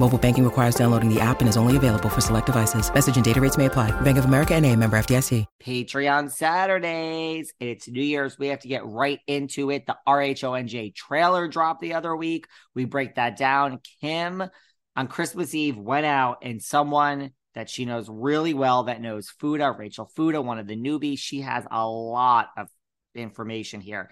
Mobile banking requires downloading the app and is only available for select devices. Message and data rates may apply. Bank of America and a member FDIC. Patreon Saturdays. It's New Year's. We have to get right into it. The RHONJ trailer dropped the other week. We break that down. Kim on Christmas Eve went out and someone that she knows really well that knows Fuda, Rachel Fuda, one of the newbies. She has a lot of information here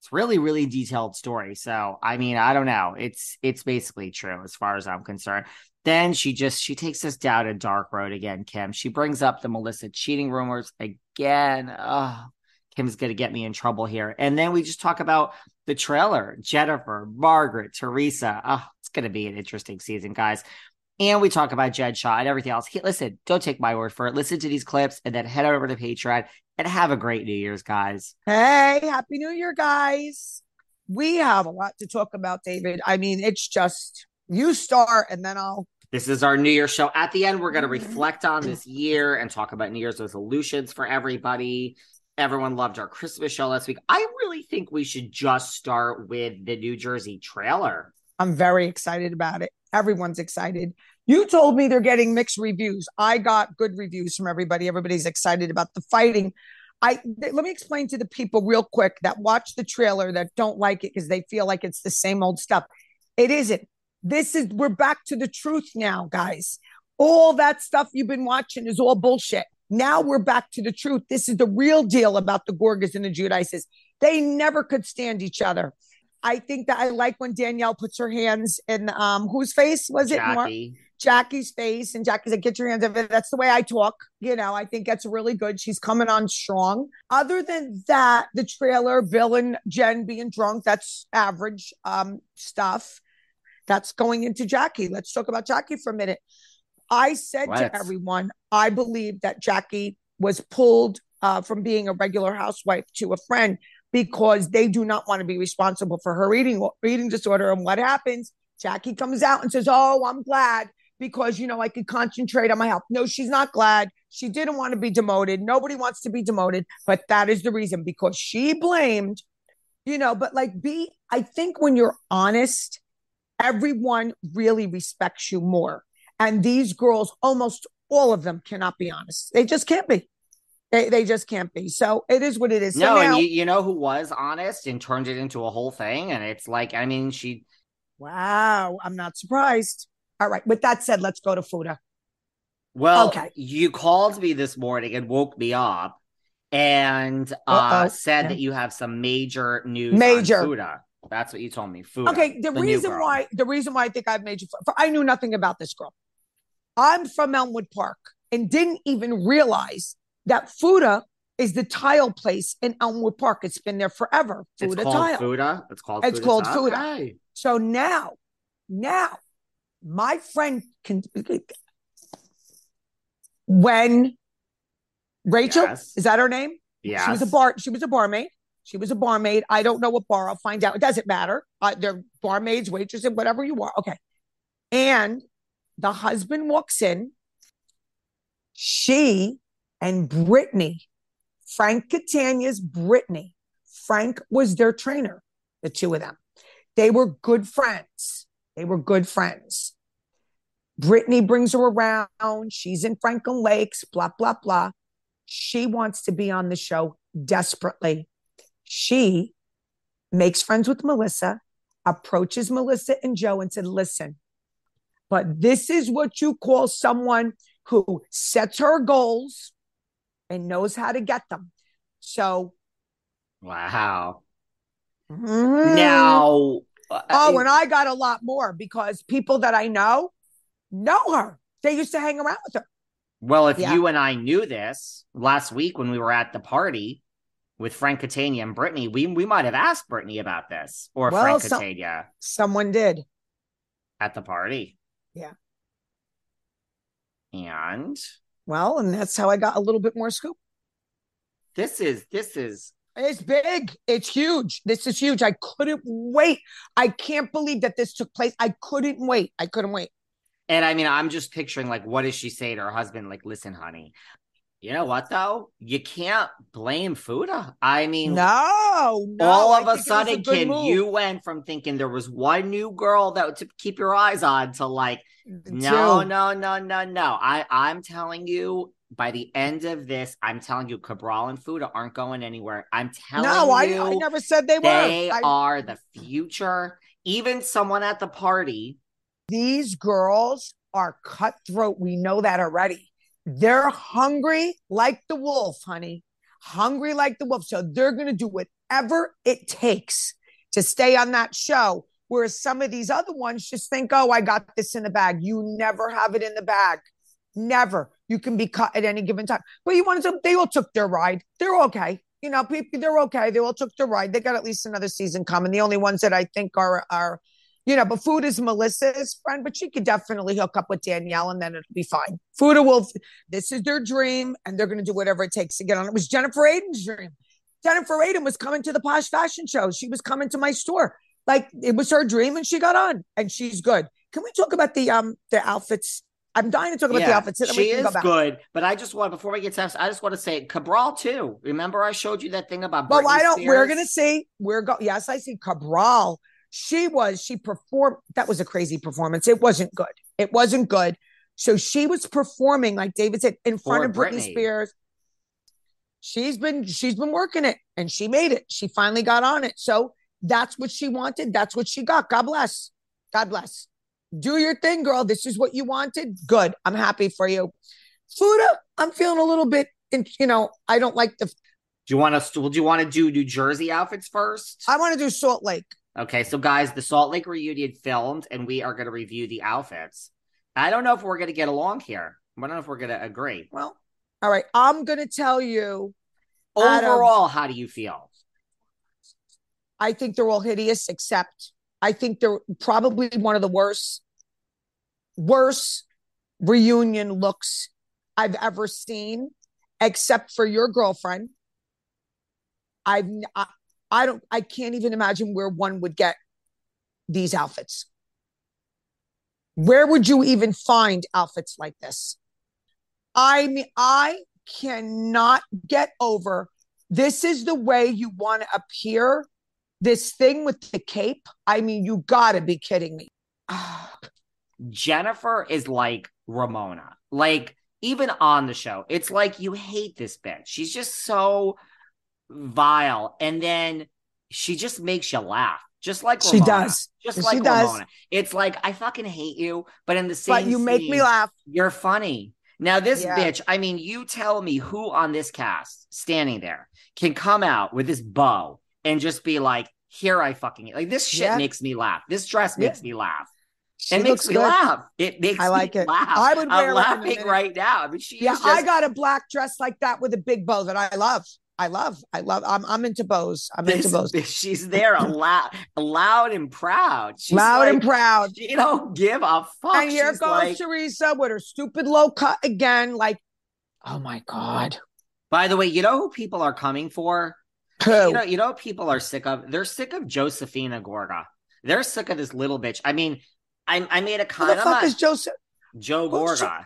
it's really really detailed story. So i mean i don't know. It's it's basically true as far as i'm concerned. Then she just she takes us down a dark road again kim. She brings up the melissa cheating rumors again. Oh kim's gonna get me in trouble here. And then we just talk about the trailer. Jennifer margaret teresa. Oh it's gonna be an interesting season guys. And we talk about Jen Shah and everything else. Hey, listen, don't take my word for it. Listen to these clips and then head over to Patreon and have a great New Year's, guys. Hey, Happy New Year, guys. We have a lot to talk about, David. I mean, it's just you start and then I'll. This is our New Year's show. At the end, we're going to mm-hmm. reflect on this year and talk about New Year's resolutions for everybody. Everyone loved our Christmas show last week. I really think we should just start with the New Jersey trailer. I'm very excited about it. Everyone's excited. You told me they're getting mixed reviews. I got good reviews from everybody. Everybody's excited about the fighting. I th- let me explain to the people real quick that watch the trailer that don't like it because they feel like it's the same old stuff. It isn't. This is we're back to the truth now, guys. All that stuff you've been watching is all bullshit. Now we're back to the truth. This is the real deal about the Gorgas and the Giudices. They never could stand each other. I think that I like when Danielle puts her hands in um whose face was it? Jackie. More? Jackie's face, and Jackie's like, "Get your hands off it." That's the way I talk. You know, I think that's really good. She's coming on strong. Other than that, the trailer, Bill and Jen being drunk, that's average um, stuff. That's going into Jackie. Let's talk about Jackie for a minute. I said What? to everyone, I believe that Jackie was pulled uh, from being a regular housewife to a friend because they do not want to be responsible for her eating eating disorder. And what happens? Jackie comes out and says, "Oh, I'm glad because you know I could concentrate on my health." No, she's not glad. She didn't want to be demoted. Nobody wants to be demoted, but that is the reason because she blamed, you know. But like, be I think when you're honest, everyone really respects you more. And these girls, almost all of them, cannot be honest. They just can't be. They, they just can't be. So it is what it is. So no, now- and you, you know who was honest and turned it into a whole thing? And it's like, I mean, she Wow, I'm not surprised. All right. With that said, let's go to Fuda. Well, Okay. you called me this morning and woke me up and uh, Uh-oh. said Yeah. that you have some major news Major. on Fuda. That's what you told me. Fuda. Okay. The, new reason why the reason why I think I've made you for, I knew nothing about this girl. I'm from Elmwood Park and didn't even realize that Fuda is the tile place in Elmwood Park. It's been there forever. it's called tile. Fuda. It's called. It's Fuda called? Fuda. So now, now, my friend can. When Rachel Yes. is that her name? Yeah, She was a bar. She was a barmaid. She was a barmaid. I don't know what bar. I'll find out. It doesn't matter. Uh, they're barmaids, waitresses, whatever you are. Okay. And the husband walks in. She and Brittany, Frank Catania's Brittany. Frank was their trainer. The two of them. They were good friends. They were good friends. Brittany brings her around. She's in Franklin Lakes. Blah blah blah. She wants to be on the show desperately. She makes friends with Melissa, approaches Melissa and Joe and said, Listen, but this is what you call someone who sets her goals, and knows how to get them. So, Wow. mhm. Now, Uh, oh, and I got a lot more because people that I know know her. They used to hang around with her. well, if Yeah. you and I knew this last week when we were at the party with Frank Catania and Brittany, we we might have asked Brittany about this or Well, Frank some- Catania Someone did. at the party. Yeah. And Well, and that's how I got a little bit more scoop. this is this is It's big. It's huge. This is huge. I couldn't wait. I can't believe that this took place. I couldn't wait. I couldn't wait. And I mean, I'm just picturing like, what does she say to her husband? Like, listen, honey, you know what though? You can't blame Fuda. I mean, No, no. all of a it was sudden, kid, move. you went from thinking there was one new girl that to keep your eyes on to like, no, Two. no, no, no, no. I I'm telling you. By the end of this, I'm telling you, Cabral and Fuda aren't going anywhere. I'm telling No, I, you, I never said they were. they are the future. Even someone at the party these girls are cutthroat. We know that already. They're hungry like the wolf, honey. Hungry like the wolf. So they're going to do whatever it takes to stay on that show. Whereas some of these other ones just think, oh, I got this in the bag. You never have it in the bag. Never. You can be cut at any given time. But you wanted to, they all took their ride. They're okay. You know, people, they're okay. They all took their ride. They got at least another season coming. The only ones that I think are, are, you know, but Fuda is Melissa's friend, but she could definitely hook up with Danielle and then it'll be fine. Fuda will, this is their dream and they're going to do whatever it takes to get on. It was Jennifer Aydin's dream. Jennifer Aydin was coming to the Posche Fashion Show. She was coming to my store. Like it was her dream and she got on and she's good. Can we talk about the, um, the outfits? I'm dying to talk about the outfits. then She can go is good, but I just want before we get to that, I just want to say Cabral too. Remember, I showed you that thing about. Well, Britney I don't. We're gonna see. We're go. Yes, I see Cabral. She was. She performed. That was a crazy performance. It wasn't good. It wasn't good. So she was performing, like David said, in front For of Britney Britney. Spears. She's been. She's been working it, and she made it. She finally got on it. So that's what she wanted. That's what she got. God bless. God bless. Do your thing, girl. This is what you wanted. Good. I'm happy for you. Fuda, I'm feeling a little bit. In, you know, I don't like the. Do you want us? To, do you want to do New Jersey outfits first? I want to do Salt Lake. Okay, so guys, the Salt Lake reunion filmed, and we are going to review the outfits. I don't know if we're going to get along here. I don't know if we're going to agree. Well, all right. I'm going to tell you, of- um, Overall, how do you feel? I think they're all hideous, except I think they're probably one of the worst, worst reunion looks I've ever seen, except for your girlfriend. I've, I, I don't, I can't even imagine where one would get these outfits. Where would you even find outfits like this? I mean, I cannot get over this is the way you want to appear. This thing with the cape. I mean, you gotta be kidding me. Jennifer is like Ramona. Like, even on the show, it's like you hate this bitch. She's just so vile. And then she just makes you laugh. Just like She does. Just like She like does. Ramona. It's like I fucking hate you, but in the same But you make me laugh. You're funny. Now, this Yeah. bitch, I mean, you tell me who on this cast standing there can come out with this bow and just be like, here I fucking like this shit Yeah. makes me laugh. This dress Yeah. makes me laugh. She it makes me good. laugh. It makes I like me it. laugh. I would wear I'm laughing right now. I mean, she Yeah, is I got a black dress like that with a big bow that I love. I love. I love. I'm I'm into bows. I'm into bows. she's there loud, loud and proud. She's Loud like, and proud. She don't give a fuck. And here She's goes like- Teresa with her stupid low cut again. Like, oh my god. By the way, you know who people are coming for? Who? You know, oh. you know what people are sick of? They're sick of Josephina Gorga. They're sick of this little bitch. I mean, I, I made a Who comment. the fuck is Joseph? Joe Who's Jo- Gorga.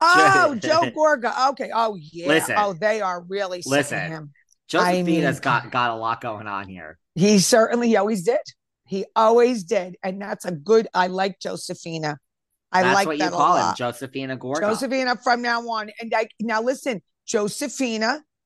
Oh, Joe Gorga. Okay. Oh yeah. Listen. oh, they are really sick of Listen. him. Josephina's mean- got got a lot going on here. He certainly he always did. He always did, and that's a good. I like Josephina. I That's like what that you call him. Josephina Gorga. Josephina from now on, and I now listen, Josephina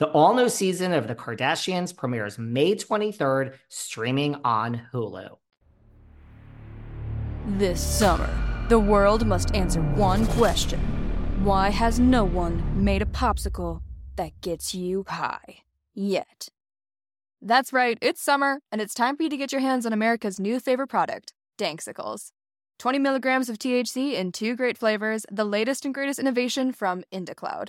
The all new season of The Kardashians premieres May 23rd, streaming on Hulu. This summer, the world must answer one question Why has no one made a popsicle that gets you high yet? That's right, it's summer, and it's time for you to get your hands on America's new favorite product, Danksicles. 20 milligrams of THC in two great flavors, the latest and greatest innovation from IndaCloud.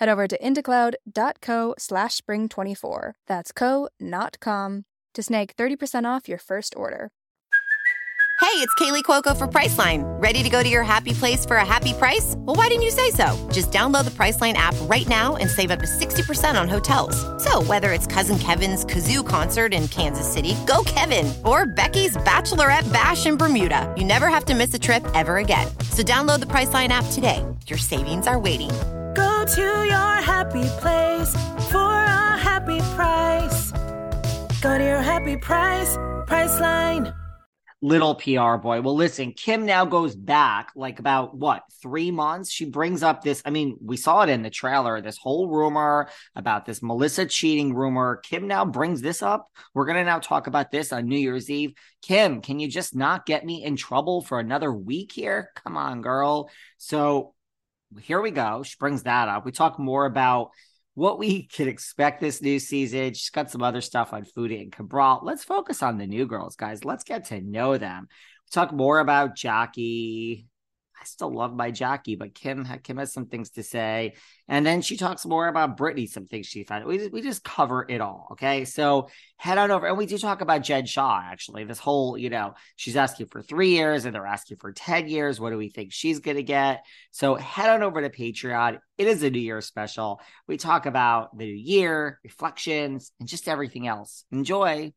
Head over to indacloud.co slash spring24. That's co, not com, to snag 30% off your first order. Hey, it's Kaley Cuoco for Priceline. Ready to go to your happy place for a happy price? Well, why didn't you say so? Just download the Priceline app right now and save up to 60% on hotels. So, whether it's Cousin Kevin's Kazoo concert in Kansas City, go Kevin, or Becky's Bachelorette Bash in Bermuda, you never have to miss a trip ever again. So, download the Priceline app today. Your savings are waiting. To your happy place for a happy price. Go to your happy price, Priceline little PR boy. Well, listen, Kim now goes back like about what three months. She brings up this. I mean, we saw it in the trailer. This whole rumor about this Melissa cheating rumor. Kim now brings this up. We're gonna now talk about this on New Year's Eve. Kim, can you just not get me in trouble for another week here? Come on, girl. So here we go. She brings that up. We talk more about what we can expect this new season. She's got some other stuff on Fuda and Cabral. Let's focus on the new girls, guys. Let's get to know them. talk more about Jackie, I still love my Jackie, but Kim Kim has some things to say, and then she talks more about Brittany, some things she found. We we just cover it all, okay? So head on over, and we do talk about Jen Shah actually. This whole, you know, she's asking for three years, and they're asking for ten years. What do we think she's gonna get? So head on over to Patreon. It is a New Year special. We talk about the new year, reflections, and just everything else. Enjoy.